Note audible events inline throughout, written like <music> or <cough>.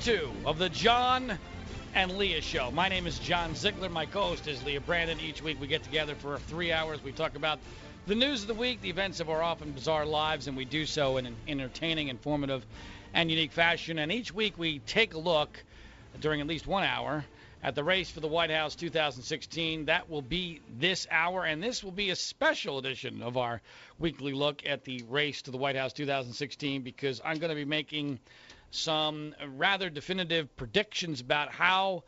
two of the John and Leah Show. My name is John Ziegler. My co host is Leah Brandon. Each week we get together for three hours. We talk about the news of the week, the events of our often bizarre lives, and we do so in an entertaining, informative, and unique fashion. And each week we take a look during at least one hour at the race for the White House 2016. That will be this hour, and this will be a special edition of our weekly look at the race to the White House 2016 because I'm going to be making some rather definitive predictions about how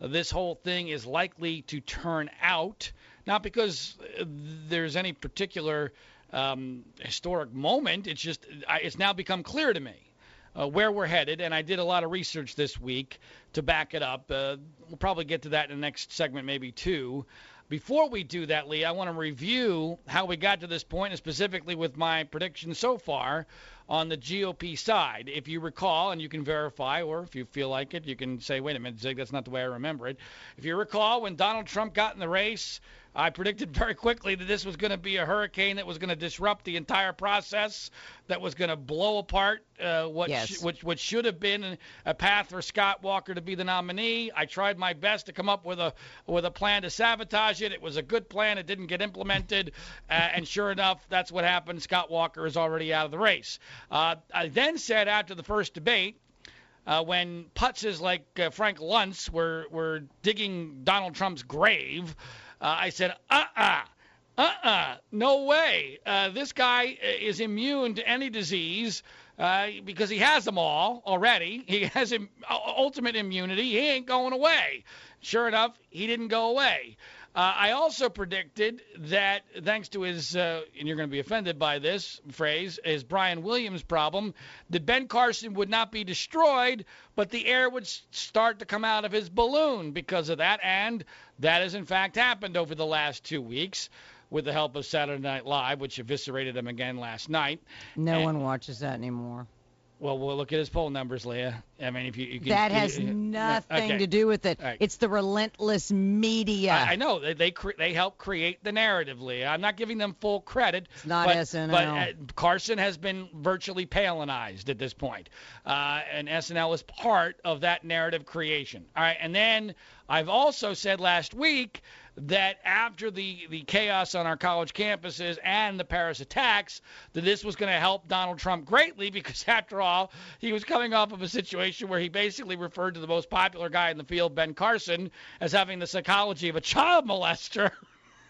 this whole thing is likely to turn out. Not because there's any particular um, historic moment, it's just it's now become clear to me uh, where we're headed, and I did a lot of research this week to back it up. Uh, we'll probably get to that in the next segment, maybe two. Before we do that, Lee, I want to review how we got to this point, and specifically with my predictions so far on the GOP side. If you recall, and you can verify, or if you feel like it, you can say, wait a minute, Zig, that's not the way I remember it. If you recall, when Donald Trump got in the race, I predicted <laughs> very quickly that this was going to be a hurricane that was going to disrupt the entire process, that was going to blow apart uh, what, yes. sh- what what should have been a path for Scott Walker to be the nominee. I tried my best to come up with a with a plan to sabotage it. It was a good plan. It didn't get implemented, uh, and sure enough, that's what happened. Scott Walker is already out of the race. Uh, I then said after the first debate. Uh, when putzes like uh, Frank Luntz were, were digging Donald Trump's grave, uh, I said, uh-uh, uh-uh, no way. Uh, this guy is immune to any disease uh, because he has them all already. He has Im- ultimate immunity. He ain't going away. Sure enough, he didn't go away. Uh, I also predicted that thanks to his, uh, and you're going to be offended by this phrase, is Brian Williams problem, that Ben Carson would not be destroyed, but the air would start to come out of his balloon because of that. And that has in fact happened over the last two weeks with the help of Saturday Night Live, which eviscerated him again last night. No and, one watches that anymore. Well, we'll look at his poll numbers, Leah. I mean, if you, you can, that has you, nothing okay. to do with it. Right. It's the relentless media. I, I know they they, cre- they help create the narrative, Leah. I'm not giving them full credit. It's not but, SNL. But uh, Carson has been virtually Palinized at this point, uh, and SNL is part of that narrative creation. All right, and then I've also said last week that after the, the chaos on our college campuses and the Paris attacks, that this was going to help Donald Trump greatly because, <laughs> after all, he was coming off of a situation where he basically referred to the most popular guy in the field, Ben Carson, as having the psychology of a child molester,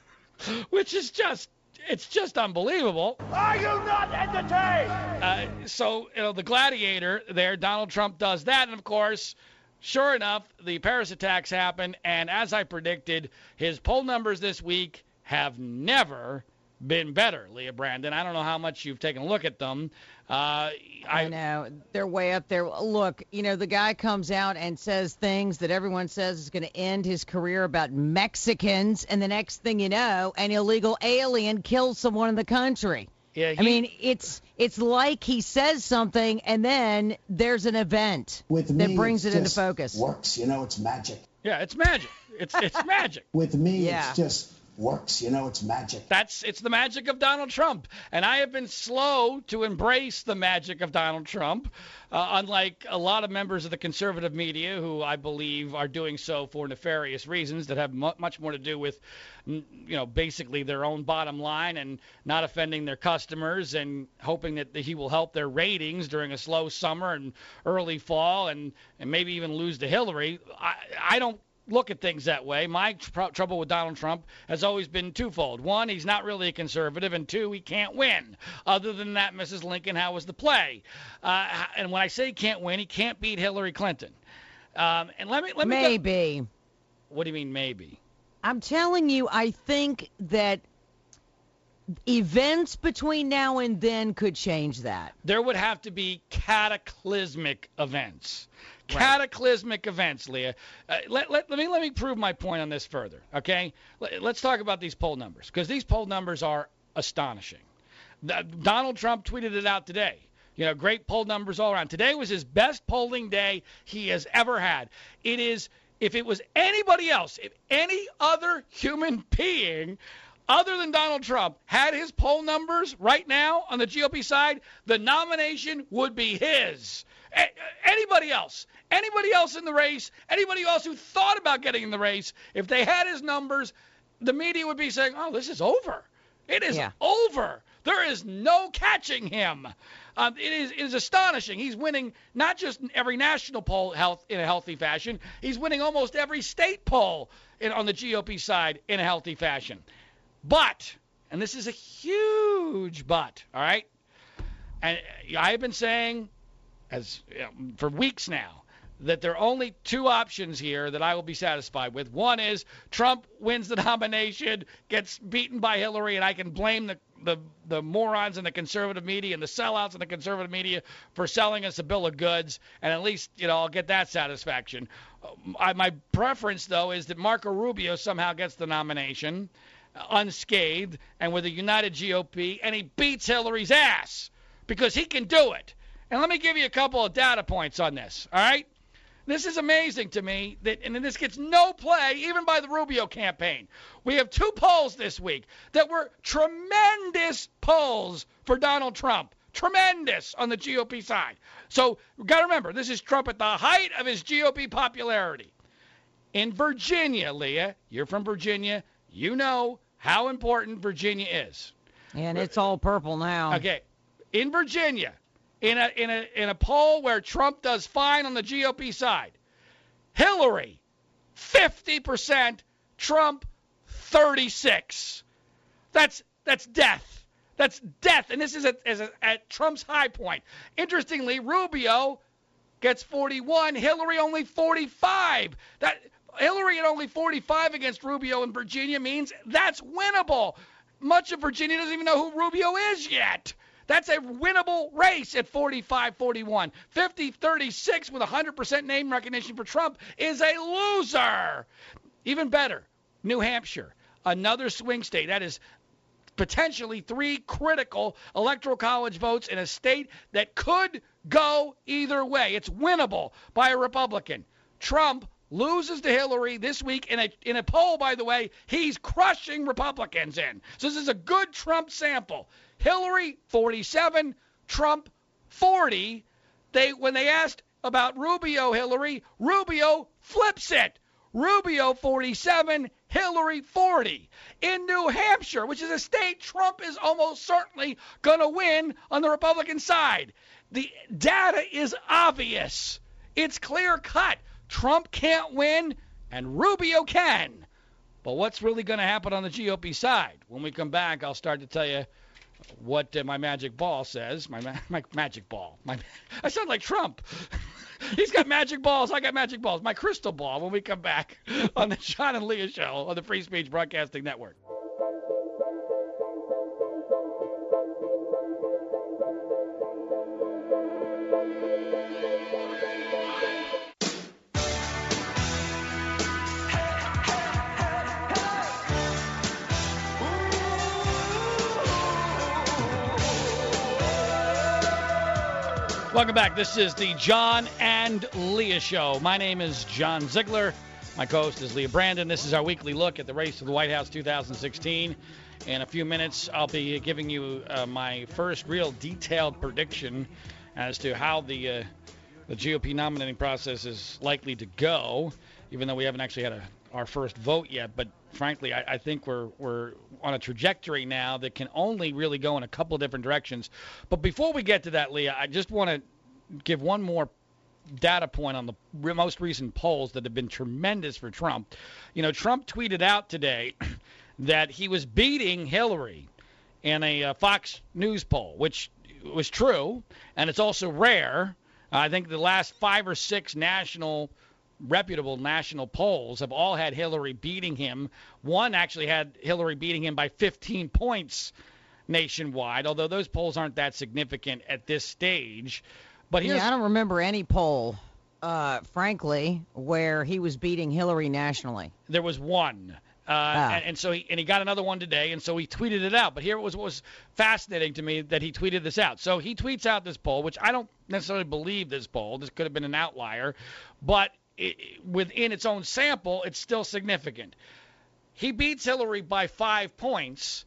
<laughs> which is just it's just unbelievable. Are you not entertained? Uh, so, you know, the gladiator there, Donald Trump does that, and of course, sure enough, the Paris attacks happen, and as I predicted, his poll numbers this week have never been better, Leah Brandon. I don't know how much you've taken a look at them. Uh, I, I know they're way up there. Look, you know the guy comes out and says things that everyone says is going to end his career about Mexicans, and the next thing you know, an illegal alien kills someone in the country. Yeah, he, I mean, it's it's like he says something and then there's an event With that me, brings it's it into focus. Works, you know, it's magic. Yeah, it's magic. It's it's <laughs> magic. With me, Yeah. it's just works, you know, it's magic. That's it's the magic of Donald Trump, and I have been slow to embrace the magic of Donald Trump, uh, unlike a lot of members of the conservative media who I believe are doing so for nefarious reasons that have mu- much more to do with, you know, basically their own bottom line and not offending their customers and hoping that he will help their ratings during a slow summer and early fall and and maybe even lose to Hillary. I I don't look at things that way. My tr- trouble with Donald Trump has always been twofold. One, he's not really a conservative, and two, he can't win. Other than that, Mrs. Lincoln, how was the play? Uh, and when I say he can't win, he can't beat Hillary Clinton. Um, and let me let me. go- Maybe. what do you mean maybe? I'm telling you, I think that events between now and then could change that. There would have to be cataclysmic events. Right. Cataclysmic events, Leah. Uh, let, let, let me let me prove my point on this further, okay? Let, let's talk about these poll numbers because these poll numbers are astonishing. The- Donald Trump tweeted it out today. You know, great poll numbers all around. Today was his best polling day he has ever had. It is if it was anybody else, if any other human being other than Donald Trump had his poll numbers right now on the GOP side, the nomination would be his. A- anybody else, anybody else in the race, anybody else who thought about getting in the race, if they had his numbers, the media would be saying, "Oh, this is over. It is Yeah. over. There is no catching him." Um, it is it is astonishing. He's winning not just every national poll health in a healthy fashion. He's winning almost every state poll in, on the GOP side in a healthy fashion. But, and this is a huge but, all right? And I have been saying as you know, for weeks now that there are only two options here that I will be satisfied with. One is Trump wins the <laughs> nomination, gets beaten by Hillary, and I can blame the the, the morons in the conservative media and the sellouts in the conservative media for selling us a bill of goods, and at least you know I'll get that satisfaction. I, my preference though is that Marco Rubio somehow gets the nomination unscathed and with a united GOP, and he beats Hillary's ass because he can do it. And let me give you a couple of data points on this. All right. This is amazing to me that, and this gets no play even by the Rubio campaign. We have two polls this week that were tremendous polls for Donald Trump. Tremendous on the GOP side. So got to remember, this is Trump at the height of his GOP popularity. In Virginia, Leah, you're from Virginia. You know how important Virginia is. And it's all purple now. Okay, in Virginia, in a in a in a poll where Trump does fine on the GOP side, Hillary 50%, Trump 36. That's that's death. That's death, and this is at, a, at Trump's high point. Interestingly, Rubio gets 41, Hillary only 45. That Hillary at only 45 against Rubio in Virginia means that's winnable. Much of Virginia doesn't even know who Rubio is yet. That's a winnable race at 45 41. 50 36 with 100% name recognition for Trump is a loser. Even better, New Hampshire, another swing state. That is potentially three critical electoral college votes in a state that could go either way. It's winnable by a Republican. Trump loses to Hillary this week in a in a poll by the way he's crushing Republicans in. So this is a good Trump sample. Hillary 47, Trump 40. They when they asked about Rubio Hillary, Rubio flips it. Rubio 47, Hillary 40. In New Hampshire, which is a state Trump is almost certainly going to win on the Republican side. The data is obvious. It's clear cut. Trump can't win and Rubio can. But what's really going to happen on the GOP side? When we come back, I'll start to tell you what uh, my magic ball says. My, ma- <laughs> my magic ball. My, I sound like Trump. <laughs> He's got magic balls. I got magic balls. My crystal ball when we come back <laughs> on the John and Leah Show on the Free Speech Broadcasting Network. Welcome back. This is the John and Leah Show. My name is John Ziegler. My co-host is Leah Brandon. This is our weekly look at the race to the White House 2016. In a few minutes, I'll be giving you uh, my first real detailed prediction as to how the uh, the GOP nominating process is likely to go, even though we haven't actually had a, our first vote yet. But frankly, I, I think we're we're on a trajectory now that can only really go in a couple of different directions. But before we get to that, Leah, I just want to give one more data point on the re- most recent polls that have been tremendous for Trump. You know, Trump tweeted out today <coughs> that he was beating Hillary in a uh, Fox News poll, which was true, and it's also rare. I think the last five or six national, reputable national polls have all had Hillary beating him. One actually had Hillary beating him by 15 points nationwide, although those polls aren't that significant at this stage. But here's Yeah, I don't remember any poll, uh, frankly, where he was beating Hillary nationally. there was one. Uh, Ah. and, and so he and he got another one today, and so he tweeted it out. But here was what was fascinating to me that he tweeted this out. So he tweets out this poll, which I don't necessarily believe this poll. This could have been an outlier, but within its own sample, it's still significant. he beats Hillary by five points,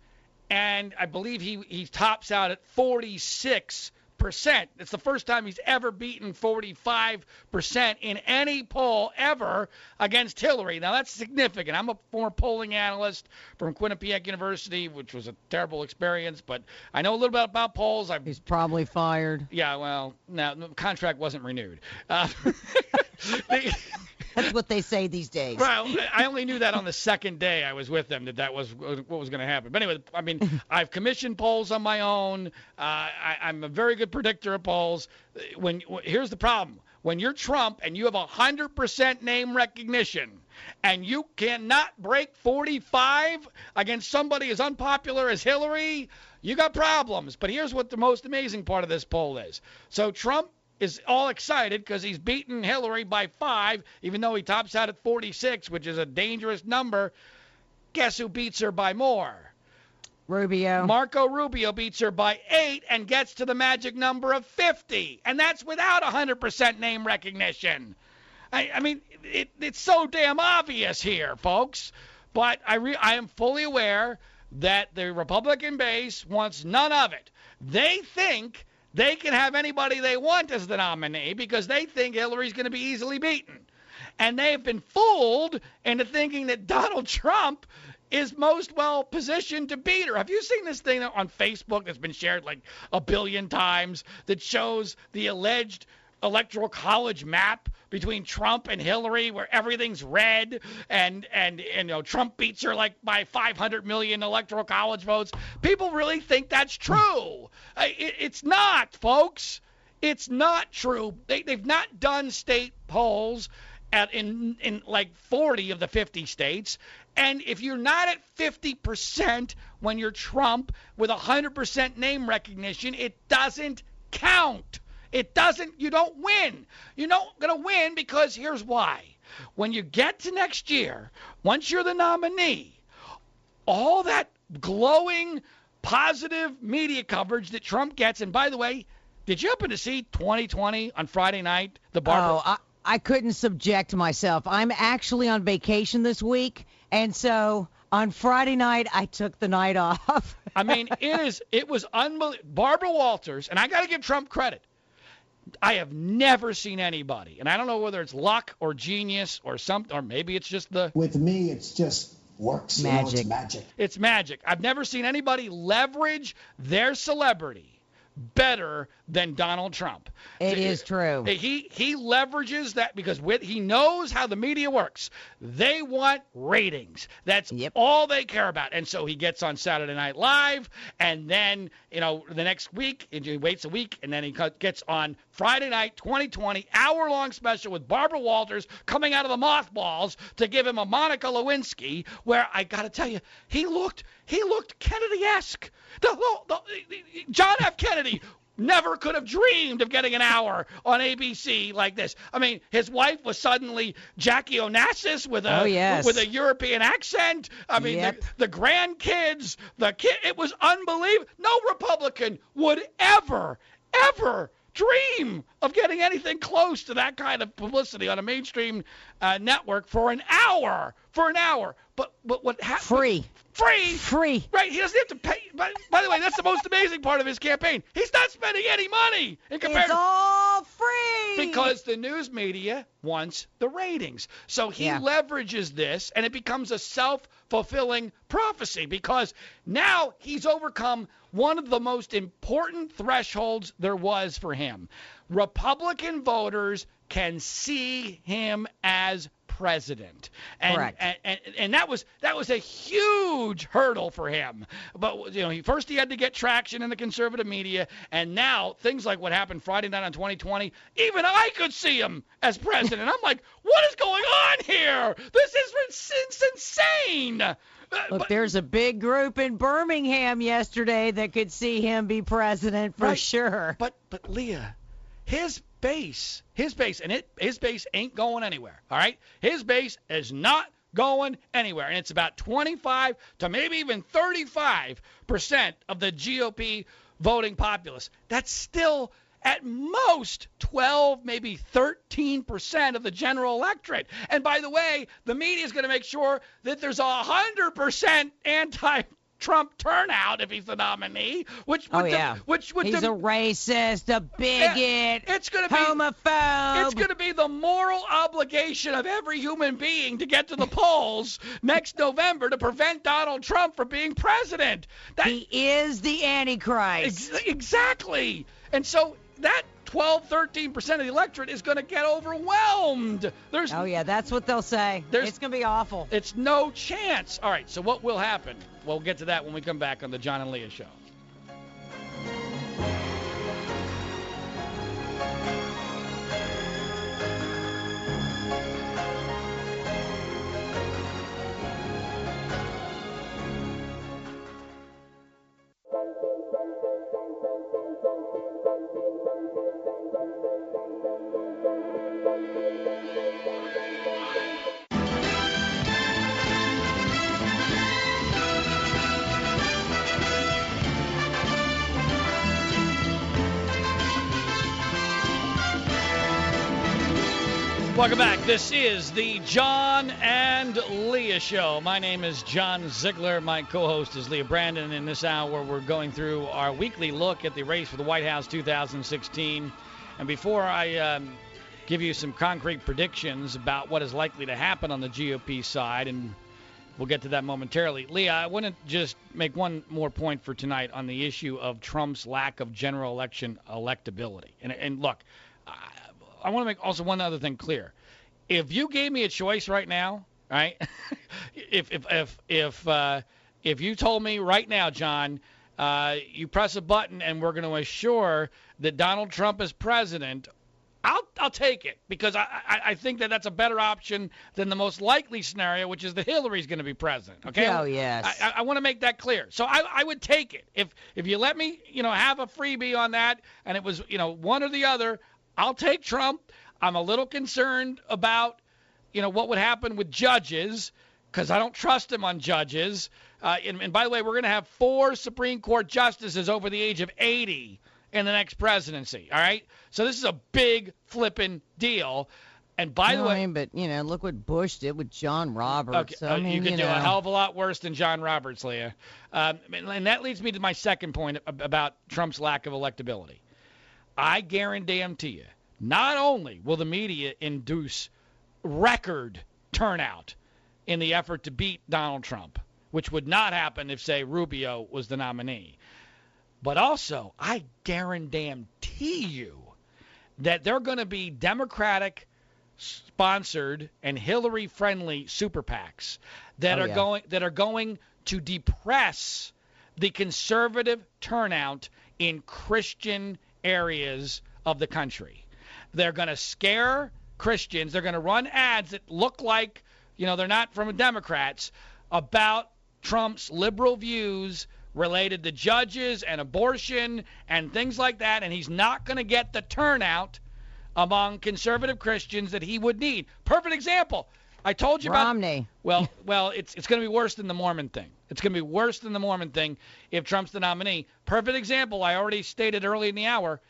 and I believe he he tops out at 46 percent. It's the first time he's ever beaten 45 percent in any poll ever against Hillary. Now that's significant. I'm a former polling analyst from Quinnipiac University, which was a terrible experience, but I know a little bit about polls. I've He's probably fired. yeah, well, no, the contract wasn't renewed. Uh, <laughs> <laughs> That's what they say these days. well, I only knew that on the second day I was with them that that was what was going to happen. But anyway, I mean, <laughs> I've commissioned polls on my own. Uh, I, I'm a very good predictor of polls. When here's the problem: when you're Trump and you have a hundred percent name recognition, and you cannot break 45 against somebody as unpopular as Hillary, you got problems. But here's what the most amazing part of this poll is. So Trump is all excited because he's beaten Hillary by five, even though he tops out at 46, which is a dangerous number. Guess who beats her by more? Rubio. Marco Rubio beats her by eight and gets to the magic number of 50, and that's without 100% name recognition. I, I mean, it, it's so damn obvious here, folks. But I, re, I am fully aware that the Republican base wants none of it. They think they can have anybody they want as the nominee because they think Hillary's going to be easily beaten. And they have been fooled into thinking that Donald Trump is most well positioned to beat her. Have you seen this thing on Facebook that's been shared like a billion times that shows the alleged electoral college map between Trump and Hillary where everything's red and and, and you know Trump beats her like by 500 million electoral college votes. People really think that's true. <laughs> It, it's not, folks. It's not true. They, they've not done state polls at in in like 40 of the 50 states. And if you're not at 50% when you're Trump with 100% name recognition, it doesn't count. It doesn't, you don't win. You're not going to win because here's why. When you get to next year, once you're the nominee, all that glowing, positive media coverage that Trump gets, and by the way, did you happen to see 2020 on Friday night? The Barbara. Oh, I, I couldn't subject myself. I'm actually on vacation this week, and so on Friday night I took the night off. I mean, it is. It was unbelievable. Barbara Walters, and I got to give Trump credit. I have never seen anybody, and I don't know whether it's luck or genius or something, or maybe it's just the With me, it's just works. You know, Magic. it's magic. it's magic. I've never seen anybody leverage their celebrity better than Donald Trump. It is true. He he leverages that because with he knows how the media works. They want ratings. That's Yep. all they care about. And so he gets on Saturday Night Live, and then you know the next week he waits a week, and then he gets on Friday night 2020 hour long special with Barbara Walters coming out of the mothballs to give him a Monica Lewinsky, where I got to tell you he looked he looked Kennedy-esque. The, the, the, John F. Kennedy never could have dreamed of getting an hour on ABC like this. I mean, his wife was suddenly Jackie Onassis with a Oh, yes. with a European accent. I mean, Yep. the, the grandkids, the kid, it was unbelievable. No Republican would ever, ever dream of getting anything close to that kind of publicity on a mainstream uh, network for an hour. For an hour. But but what happened? Free. Free. Free. Right, he doesn't have to pay. By, by the way, that's the most amazing part of his campaign. He's not spending any money in It's comparison all free. because the news media wants the ratings. So he Yeah. leverages this, and it becomes a self-fulfilling prophecy because now he's overcome one of the most important thresholds there was for him. Republican voters can see him as president. And, Correct. And, and, and that was that was a huge hurdle for him. But you know, he, first he had to get traction in the conservative media, and now things like what happened Friday night on 2020, even I could see him as president. I'm like, what is going on here? This is it's, insane. Uh, Look, but- there's a big group in Birmingham yesterday that could see him be president for Right. sure. But but Leah, his base, his base, and it his base ain't going anywhere. All right, his base is not going anywhere, and it's about 25 to maybe even 35 percent of the GOP voting populace. That's still at most 12, maybe 13% of the general electorate. And by the way, the media is going to make sure that there's a 100% anti Trump turnout if he's the nominee, which oh would yeah, de- which would he's de- a racist, a bigot, it's gonna be homophobe. it's going to be the moral obligation of every human being to get to the polls <laughs> next November to prevent Donald Trump from being president. That, he is the Antichrist. Ex- exactly. And so that 12, 13% of the electorate is going to get overwhelmed. There's oh yeah, that's what they'll say. There's- It's gonna be awful. it's no chance. All right, so what will happen? We'll get to that when we come back on the John and Leah show. Welcome back. This is the John and Leah Show. My name is John Ziegler. My co host is Leah Brandon. In this hour, we're going through our weekly look at the race for the White House 2016. And before I um, give you some concrete predictions about what is likely to happen on the GOP side, and we'll get to that momentarily, Leah, I want to just make one more point for tonight on the issue of Trump's lack of general election electability. And, and look, I, want to make also one other thing clear. If you gave me a choice right now, right? <laughs> if if if if uh, if you told me right now, John, uh, you press a button and we're going to assure that Donald Trump is president, I'll I'll take it because I, I I think that that's a better option than the most likely scenario, which is that Hillary's going to be president. Okay. Oh, yes. I, I, I want to make that clear. So I I would take it if if you let me you know have a freebie on that and it was you know one or the other. I'll take Trump. I'm a little concerned about you know what would happen with judges because I don't trust him on judges. Uh, and, and by the way, we're going to have four Supreme Court justices over the age of 80 in the next presidency. All right, so this is a big flipping deal. And by the way, I mean, but you know, look what Bush did with John Roberts. Okay, So, uh, I mean, you could do know. a hell of a lot worse than John Roberts, Leah. Um, and that leads me to my second point about Trump's lack of electability. I guarantee you, not only will the media induce record turnout in the effort to beat Donald Trump, which would not happen if, say, Rubio was the nominee, but also I guarantee you that they're going to be Democratic sponsored and Hillary friendly super PACs that Oh, are yeah. going that are going to depress the conservative turnout in Christian areas of the country. They're going to scare Christians. They're going to run ads that look like, you know, they're not from Democrats about Trump's liberal views related to judges and abortion and things like that and he's not going to get the turnout among conservative Christians that he would need. Perfect example. I told you about Romney. well, <laughs> well, it's it's going to be worse than the Mormon thing. It's going to be worse than the Mormon thing if Trump's the nominee. Perfect example. I already stated early in the hour.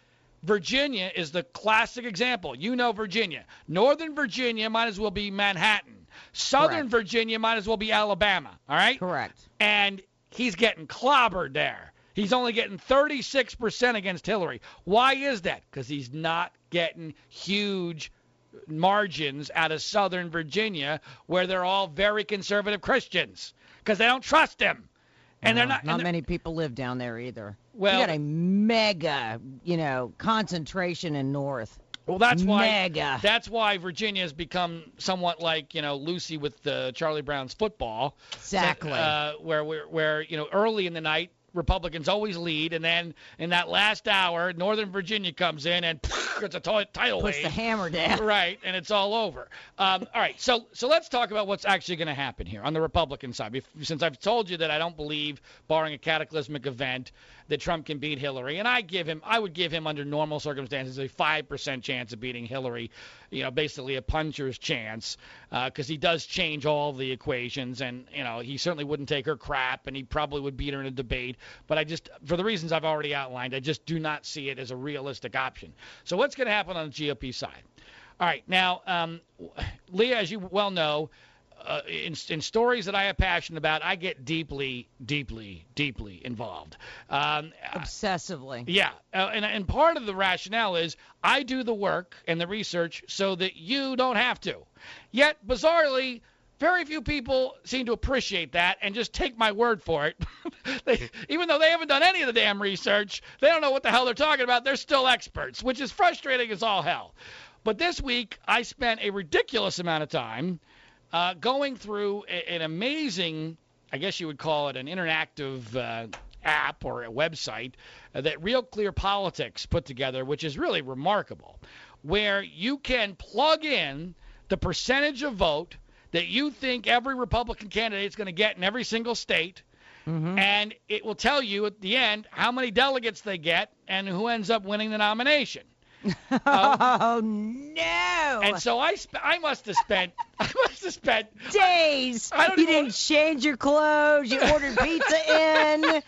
Virginia is the classic example. You know Virginia. Northern Virginia might as well be Manhattan. Southern Correct. Virginia might as well be Alabama. All right. Correct. And he's getting clobbered there. He's only getting 36% against Hillary. Why is that? Because he's not getting huge margins out of Southern Virginia, where they're all very conservative Christians, because they don't trust him, and they're not. Not they're- many people live down there either. Well- you got a mega, you know, concentration in North. Well, that's why. Mega. That's why Virginia has become somewhat like you know Lucy with uh, Charlie Brown's football. Exactly. Uh, where where where you know early in the night Republicans always lead, and then in that last hour, Northern Virginia comes in and <laughs> it's a ti- tidal Puts wave. the hammer down. <laughs> right, and it's all over. Um, all right, so so let's talk about what's actually going to happen here on the Republican side. Bef- Since I've told you that I don't believe, barring a cataclysmic event, that Trump can beat Hillary, and I give him, I would give him under normal circumstances a five percent chance of beating Hillary. You know, basically a puncher's chance, because he does change all the equations, and you know he certainly wouldn't take her crap, and he probably would beat her in a debate. But I just, for the reasons I've already outlined, I just do not see it as a realistic option. So what's going to happen on the GOP side? All right, now, um, Leah, as you well know, uh, in, in, stories that I have passion about, I get deeply, deeply, deeply involved. Um, Obsessively. Yeah, uh, and and part of the rationale is I do the work and the research so that you don't have to. Yet, bizarrely, very few people seem to appreciate that and just take my word for it. <laughs> they, even though they haven't done any of the damn research, they don't know what the hell they're talking about. They're still experts, which is frustrating as all hell. But this week, I spent a ridiculous amount of time uh, going through a, an amazing, I guess you would call it an interactive uh, app or a website uh, that Real Clear Politics put together, which is really remarkable, where you can plug in the percentage of vote that you think every Republican candidate is going to get in every single state. Mm-hmm. And it will tell you at the end how many delegates they get and who ends up winning the nomination. Um, <laughs> oh no! And so I sp- I must have spent <laughs> I must have spent days. I don't you didn't want... change your clothes. You ordered pizza in. <laughs>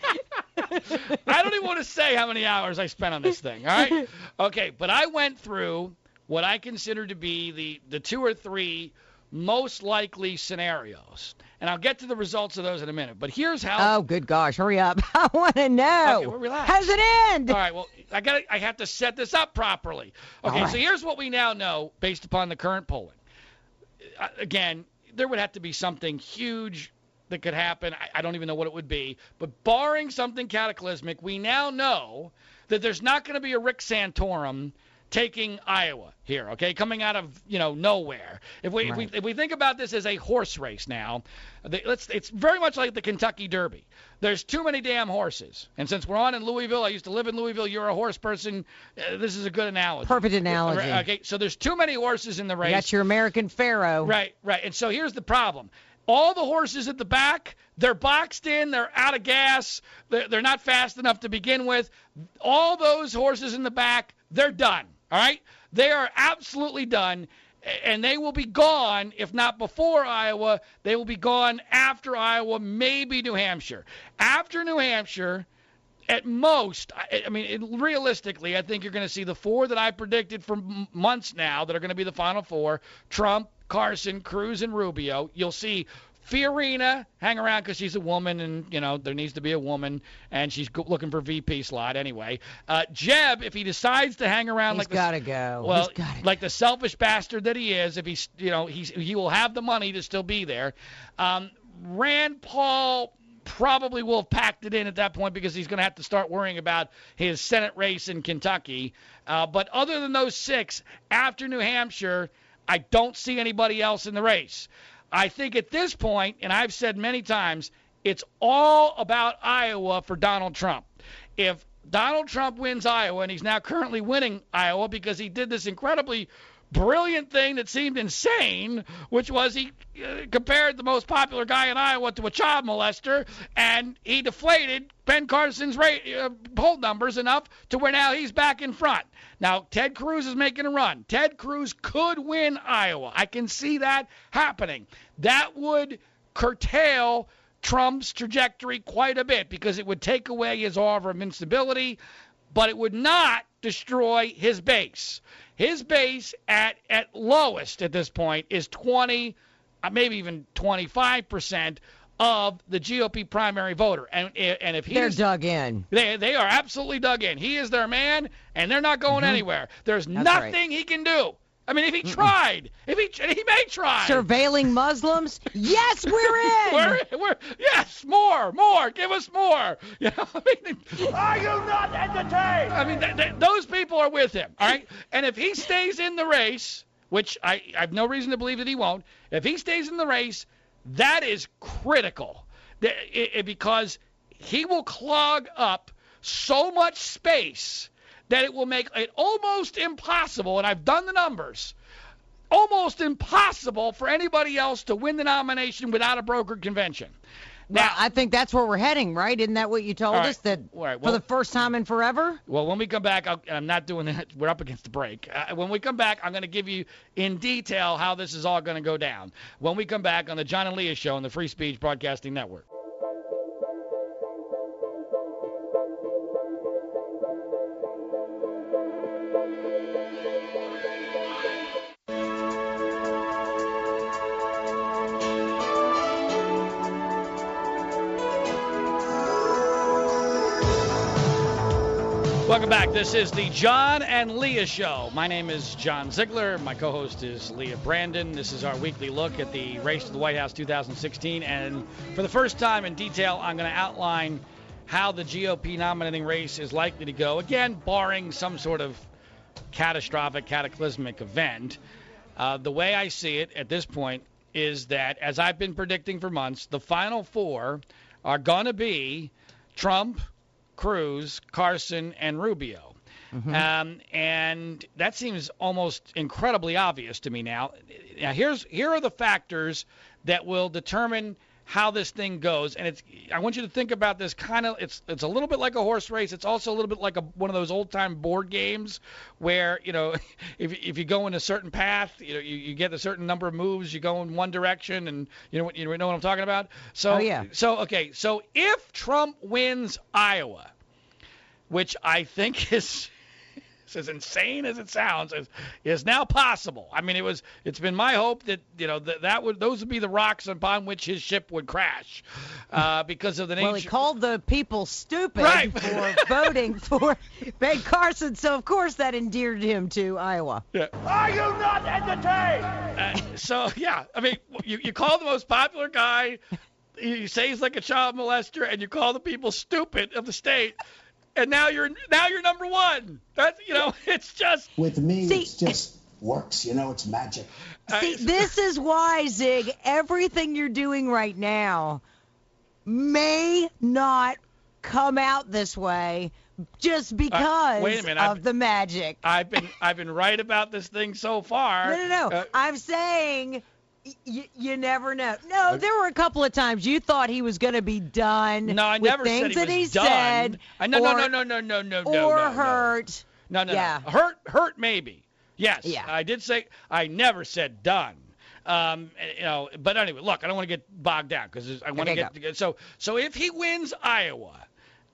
I don't even want to say how many hours I spent on this thing. All right. Okay, but I went through what I consider to be the the two or three most likely scenarios. And I'll get to the results of those in a minute. But here's how. Oh, good gosh. Hurry up. <laughs> I want to know. Okay, well, relax. How's it end? All right. Well, I got I have to set this up properly. Okay. Right. So here's what we now know based upon the current polling. Uh, again, there would have to be something huge that could happen. I, I don't even know what it would be. But barring something cataclysmic, we now know that there's not going to be a Rick Santorum taking Iowa here, okay, coming out of you know nowhere. If we, right. if we if we think about this as a horse race now, let's it's very much like the Kentucky Derby. There's too many damn horses, and since we're on in Louisville, I used to live in Louisville. You're a horse person. Uh, this is a good analogy. Perfect analogy. Okay, so there's too many horses in the race. Got your American Pharoah. Right, right. And so here's the problem. All the horses at the back, they're boxed in, they're out of gas, they're not fast enough to begin with. All those horses in the back, they're done. All right? They are absolutely done. And they will be gone, if not before Iowa, they will be gone after Iowa, maybe New Hampshire. After New Hampshire, at most, I, mean, it, realistically, I think you're going to see the four that I predicted for m- months now that are going to be the final four Trump, Carson, Cruz, and Rubio. You'll see Fiorina hang around because she's a woman, and you know there needs to be a woman, and she's looking for VP slot anyway. Uh, Jeb, if he decides to hang around he's like gotta go. Well, gotta like the selfish bastard that he is, if he's you know he's he will have the money to still be there. Um, Rand Paul probably will have packed it in at that point because he's going to have to start worrying about his Senate race in Kentucky. Uh, but other than those six, after New Hampshire, I don't see anybody else in the race. I think at this point, and I've said many times, it's all about Iowa for Donald Trump. If Donald Trump wins Iowa, and he's now currently winning Iowa because he did this incredibly brilliant thing that seemed insane, which was he uh, compared the most popular guy in Iowa to a child molester, and he deflated Ben Carson's rate, uh, poll numbers enough to where now he's back in front. Now, Ted Cruz is making a run. Ted Cruz could win Iowa. I can see that happening. That would curtail Trump's trajectory quite a bit because it would take away his aura of invincibility, but it would not destroy his base. His base at at lowest at this point is 20, uh, maybe even 25 percent of the GOP primary voter. And and if he's they're dug in, they they are absolutely dug in. He is their man, and they're not going mm-hmm. anywhere. There's That's nothing right. he can do. I mean, if he tried, if he he may try. Surveilling Muslims? yes, we're <laughs> in. we're, we're yes, more, more. Give us more. <laughs> You know, I mean, are you not entertained? I mean, th- th- those people are with him. All right, and if he stays in the race, which I, I have no reason to believe that he won't, if he stays in the race, that is critical, it, it, because he will clog up so much space that it will make it almost impossible, and I've done the numbers, almost impossible for anybody else to win the nomination without a brokered convention. Now, well, I think that's where we're heading, right? Isn't that what you told right, us that right, well, for the first time in forever? Well, when we come back, i am not doing that. <laughs> We're up against the break. Uh, when we come back, I'm going to give you in detail how this is all going to go down. When we come back on the John and Leah Show on the Free Speech Broadcasting Network. This is the John and Leah Show. My name is John Ziegler. My co host is Leah Brandon. This is our weekly look at the race to the White House 2016. And for the first time in detail, I'm going to outline how the GOP nominating race is likely to go. Again, barring some sort of catastrophic, cataclysmic event. Uh, the way I see it at this point is that, as I've been predicting for months, the final four are going to be Trump, Cruz, Carson, and Rubio. Mm-hmm. Um, and that seems almost incredibly obvious to me now. Now here's here are the factors that will determine how this thing goes. And it's I want you to think about this kind of it's it's a little bit like a horse race. It's also a little bit like a one of those old time board games where you know <laughs> if if you go in a certain path, you know you, you get a certain number of moves. You go in one direction, and you know what you know what I'm talking about. So oh, yeah. so okay so if Trump wins Iowa, which I think <laughs> is as insane as it sounds, is, is now possible. I mean, it was. It's been my hope that you know that that would those would be the rocks upon which his ship would crash, uh, because of the nature. Well, he called the people stupid right. <laughs> for voting for Ben Carson, so of course that endeared him to Iowa. Yeah. Are you not entertained? Uh, so yeah, I mean, you you call the most popular guy. You say he's like a child molester, and you call the people stupid of the state and now you're now you're number one. That's you know, <laughs> it's just with me, See, it's just works. You know, it's magic. See, this is why Zig, everything you're doing right now may not come out this way just because uh, wait a minute, of I've, the magic. I've been I've been right about this thing so far. No, no, no. Uh, I'm saying y- you never know. No, there were a couple of times you thought he was going to be done. No, I never things said he was that done. Said, I, no, or, no, no, no, no, no, no, or no, hurt. No, no, yeah. no. Hurt, hurt, maybe. Yes. Yeah. I did say I never said done. Um, you know, but anyway, look, I don't want to get bogged down because I want okay, to get so so if he wins Iowa.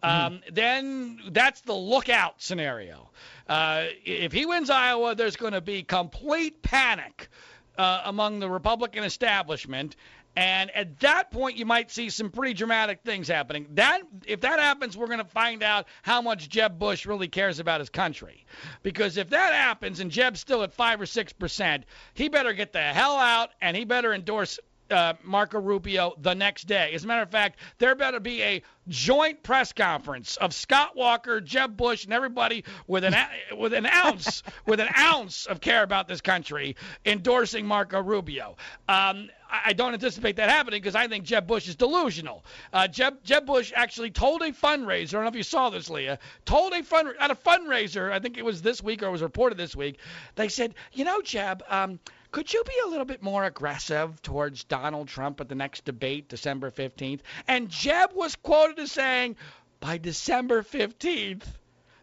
Um, mm-hmm. Then that's the lookout scenario. Uh, if he wins Iowa, there's going to be complete panic uh, among the Republican establishment. And at that point, you might see some pretty dramatic things happening. That, if that happens, we're going to find out how much Jeb Bush really cares about his country. Because if that happens and Jeb's still at five or six percent, he better get the hell out and he better endorse uh, Marco Rubio the next day. As a matter of fact, there better be a joint press conference of Scott Walker, Jeb Bush, and everybody with an <laughs> with an ounce with an ounce of care about this country endorsing Marco Rubio. Um, I don't anticipate that happening because I think Jeb Bush is delusional. Uh, Jeb Jeb Bush actually told a fundraiser. I don't know if you saw this, Leah. Told a fund at a fundraiser. I think it was this week or was reported this week. They said, you know, Jeb. Um, could you be a little bit more aggressive towards Donald Trump at the next debate, December 15th? And Jeb was quoted as saying, by December 15th,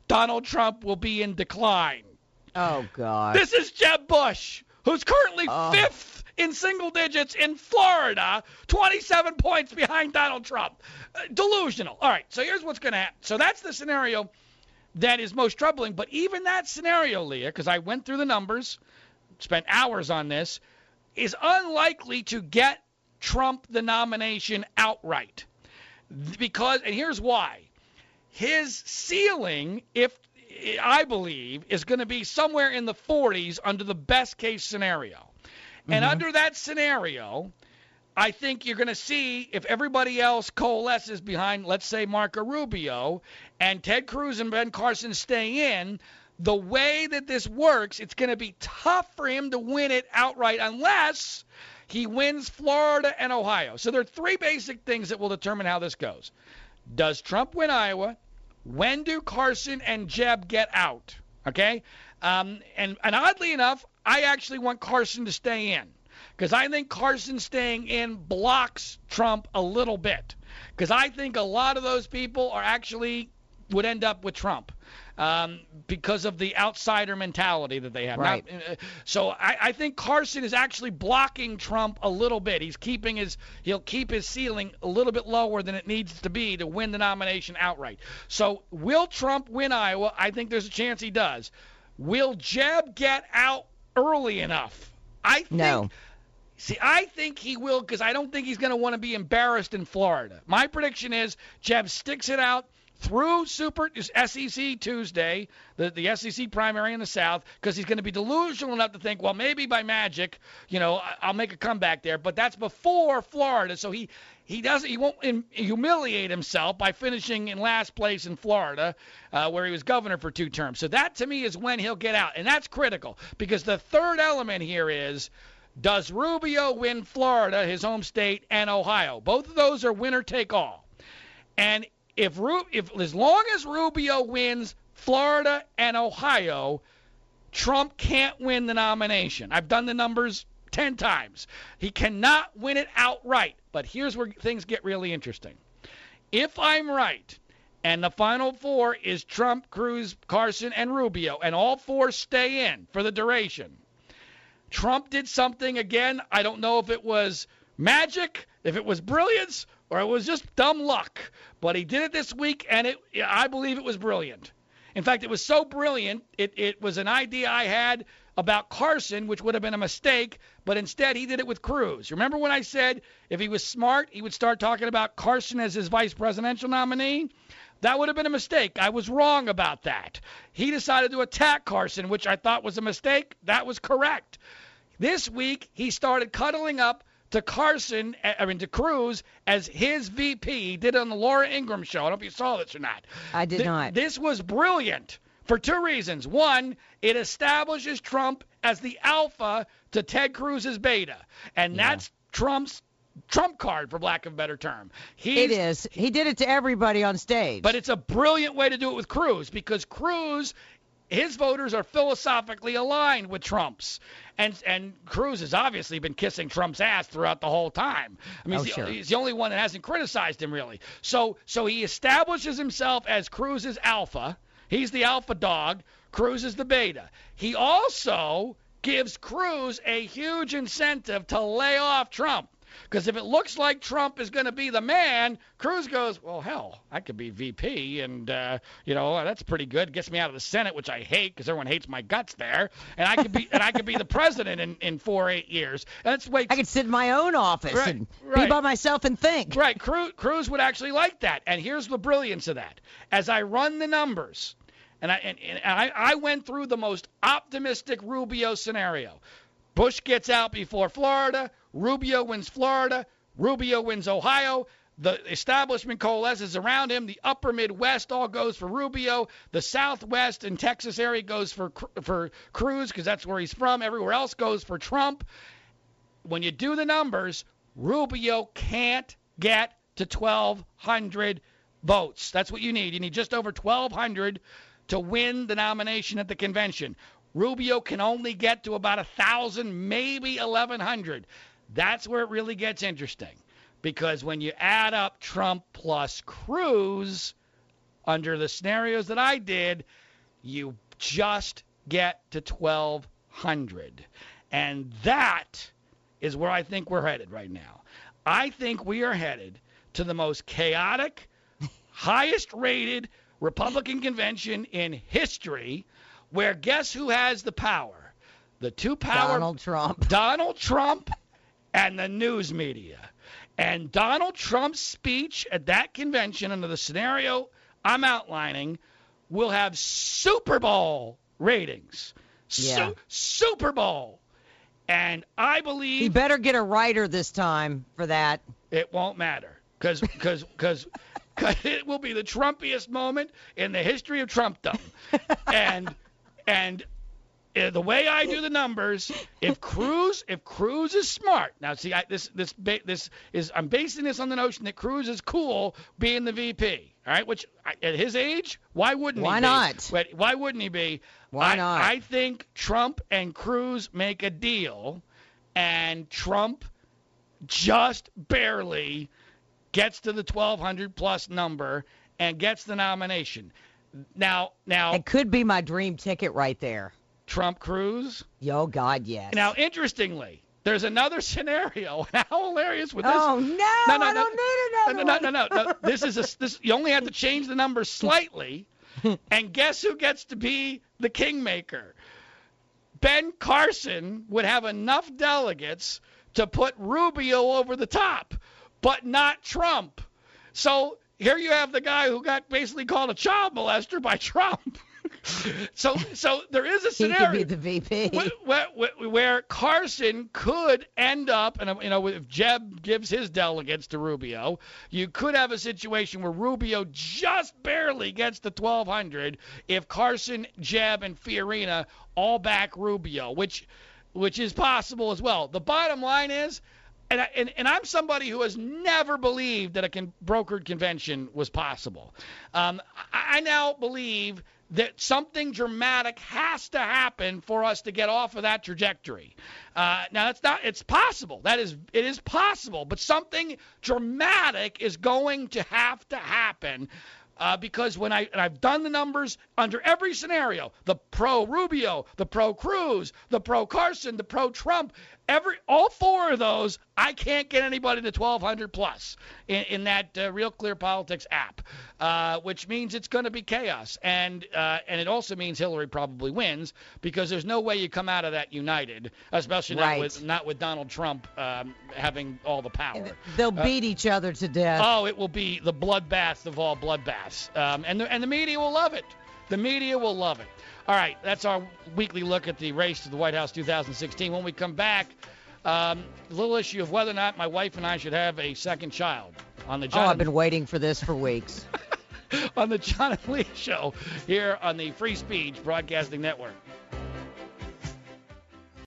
Donald Trump will be in decline. Oh, God. This is Jeb Bush, who's currently oh. fifth in single digits in Florida, 27 points behind Donald Trump. Uh, delusional. All right, so here's what's going to happen. So that's the scenario that is most troubling. But even that scenario, Leah, because I went through the numbers – spent hours on this, is unlikely to get Trump the nomination outright. Because, and here's why his ceiling, if I believe, is going to be somewhere in the 40s under the best case scenario. Mm-hmm. And under that scenario, I think you're going to see if everybody else coalesces behind, let's say, Marco Rubio and Ted Cruz and Ben Carson stay in, the way that this works, it's going to be tough for him to win it outright unless he wins Florida and Ohio. So there are three basic things that will determine how this goes. Does Trump win Iowa? When do Carson and Jeb get out? Okay? Um, and, and oddly enough, I actually want Carson to stay in because I think Carson staying in blocks Trump a little bit because I think a lot of those people are actually would end up with Trump. Um, because of the outsider mentality that they have. Right. Now, uh, so I, I think Carson is actually blocking Trump a little bit. He's keeping his he'll keep his ceiling a little bit lower than it needs to be to win the nomination outright. So will Trump win Iowa? I think there's a chance he does. Will Jeb get out early enough? I think No. See, I think he will because I don't think he's going to want to be embarrassed in Florida. My prediction is Jeb sticks it out through Super SEC Tuesday, the, the SEC primary in the South, because he's going to be delusional enough to think, well, maybe by magic, you know, I'll make a comeback there. But that's before Florida, so he he doesn't he won't humiliate himself by finishing in last place in Florida, uh, where he was governor for two terms. So that to me is when he'll get out, and that's critical because the third element here is. Does Rubio win Florida, his home state, and Ohio? Both of those are winner take all. And if Ru- if as long as Rubio wins Florida and Ohio, Trump can't win the nomination. I've done the numbers 10 times. He cannot win it outright. But here's where things get really interesting. If I'm right, and the final four is Trump, Cruz, Carson, and Rubio, and all four stay in for the duration, Trump did something again. I don't know if it was magic, if it was brilliance, or it was just dumb luck. But he did it this week, and it I believe it was brilliant. In fact, it was so brilliant, it, it was an idea I had about Carson, which would have been a mistake, but instead he did it with Cruz. Remember when I said if he was smart, he would start talking about Carson as his vice presidential nominee? That would have been a mistake. I was wrong about that. He decided to attack Carson, which I thought was a mistake. That was correct. This week, he started cuddling up to Carson, I mean to Cruz, as his VP. He did it on the Laura Ingraham show. I don't know if you saw this or not. I did Th- not. This was brilliant for two reasons. One, it establishes Trump as the alpha to Ted Cruz's beta, and that's Trump's trump card, for lack of a better term. He's, It is. He did it to everybody on stage. but it's a brilliant way to do it with Cruz because Cruz, his voters are philosophically aligned with Trump's, and and Cruz has obviously been kissing Trump's ass throughout the whole time. I mean, Oh, he's, the, sure. he's the only one that hasn't criticized him really. So so he establishes himself as Cruz's alpha. He's the alpha dog. Cruz is the beta. He also gives Cruz a huge incentive to lay off Trump. Because if it looks like Trump is going to be the man, Cruz goes, well, hell, I could be VP, and uh, you know that's pretty good. Gets me out of the Senate, which I hate because everyone hates my guts there, and I could be and I could be the <laughs> president in in four eight years. And that's way I could sit in my own office Right, and be by myself and think. Right, Cruz, Cruz would actually like that. And here's the brilliance of that. As I run the numbers, and I and, and I, I went through the most optimistic Rubio scenario. Bush gets out before Florida. Rubio wins Florida. Rubio wins Ohio. The establishment coalesces around him. The upper Midwest all goes for Rubio. The Southwest and Texas area goes for for Cruz because that's where he's from. Everywhere else goes for Trump when you do the numbers, Rubio can't get to 1,200 votes. That's what you need. You need just over 1,200 to win the nomination at the convention. Rubio can only get to about 1,000, maybe 1,100. That's where it really gets interesting. Because when you add up Trump plus Cruz under the scenarios that I did, you just get to 1,200. And that is where I think we're headed right now. I think we are headed to the most chaotic, <laughs> highest rated Republican convention in history where guess who has the power? The two power Donald Trump. Donald Trump and the news media. And Donald Trump's speech at that convention under the scenario I'm outlining will have Super Bowl ratings. Su- Yeah. Super Bowl. And I believe. He better get a writer this time for that. it won't matter because because because <laughs> it will be the Trumpiest moment in the history of Trumpdom. <laughs> and and Eh, the way I do <laughs> the numbers, if Cruz if Cruz is smart, now see I, this this this is I'm basing this on the notion that Cruz is cool being the VP. All right, which at his age, why wouldn't Why he? be? not? But why wouldn't he be? Why I- not? I think Trump and Cruz make a deal, and Trump just barely gets to the 1200 plus number and gets the nomination. Now, now It could be my dream ticket right there. Trump Cruz. Oh God, yes. Now, interestingly, there's another <laughs> scenario. How hilarious would this? oh no, no, no, I no, don't need no, another no, no, one. no, no. <laughs> This is a this. You only have to change the number slightly, <laughs> and guess who gets to be the kingmaker? Ben Carson would have enough delegates to put Rubio over the top, but not Trump. So here you have the guy who got basically called a child molester by Trump. So so there is a He scenario could be the VP. where, where, where Carson could end up, and you know, if Jeb gives his delegates to Rubio, you could have a situation where Rubio just barely gets the 1,200 if Carson, Jeb, and Fiorina all back Rubio, which which is possible as well. The bottom line is. And, I, and, and I'm somebody who has never believed that a con- brokered convention was possible. Um, I, I now believe that something dramatic has to happen for us to get off of that trajectory. Uh, now it's not it's possible. That is it is possible, but something dramatic is going to have to happen. Uh, because when I and I've done the numbers under every scenario, the pro Rubio, the pro Cruz, the pro Carson, the pro Trump, every all four of those, I can't get anybody to 1200 plus in, in that uh, Real Clear Politics app, uh, which means it's going to be chaos, and uh, and it also means Hillary probably wins because there's no way you come out of that united, especially not with not with Donald Trump um, having all the power. They'll Uh, beat each other to death. Oh, it will be the bloodbath of all bloodbaths, um, and the and the media will love it. The media will love it. All right, that's our weekly look at the race to the White House 2016. When we come back, um, little issue of whether or not my wife and I should have a second child on the oh, John I've been waiting for this for weeks. <laughs> on the John and Lee Show here on the Free Speech Broadcasting Network.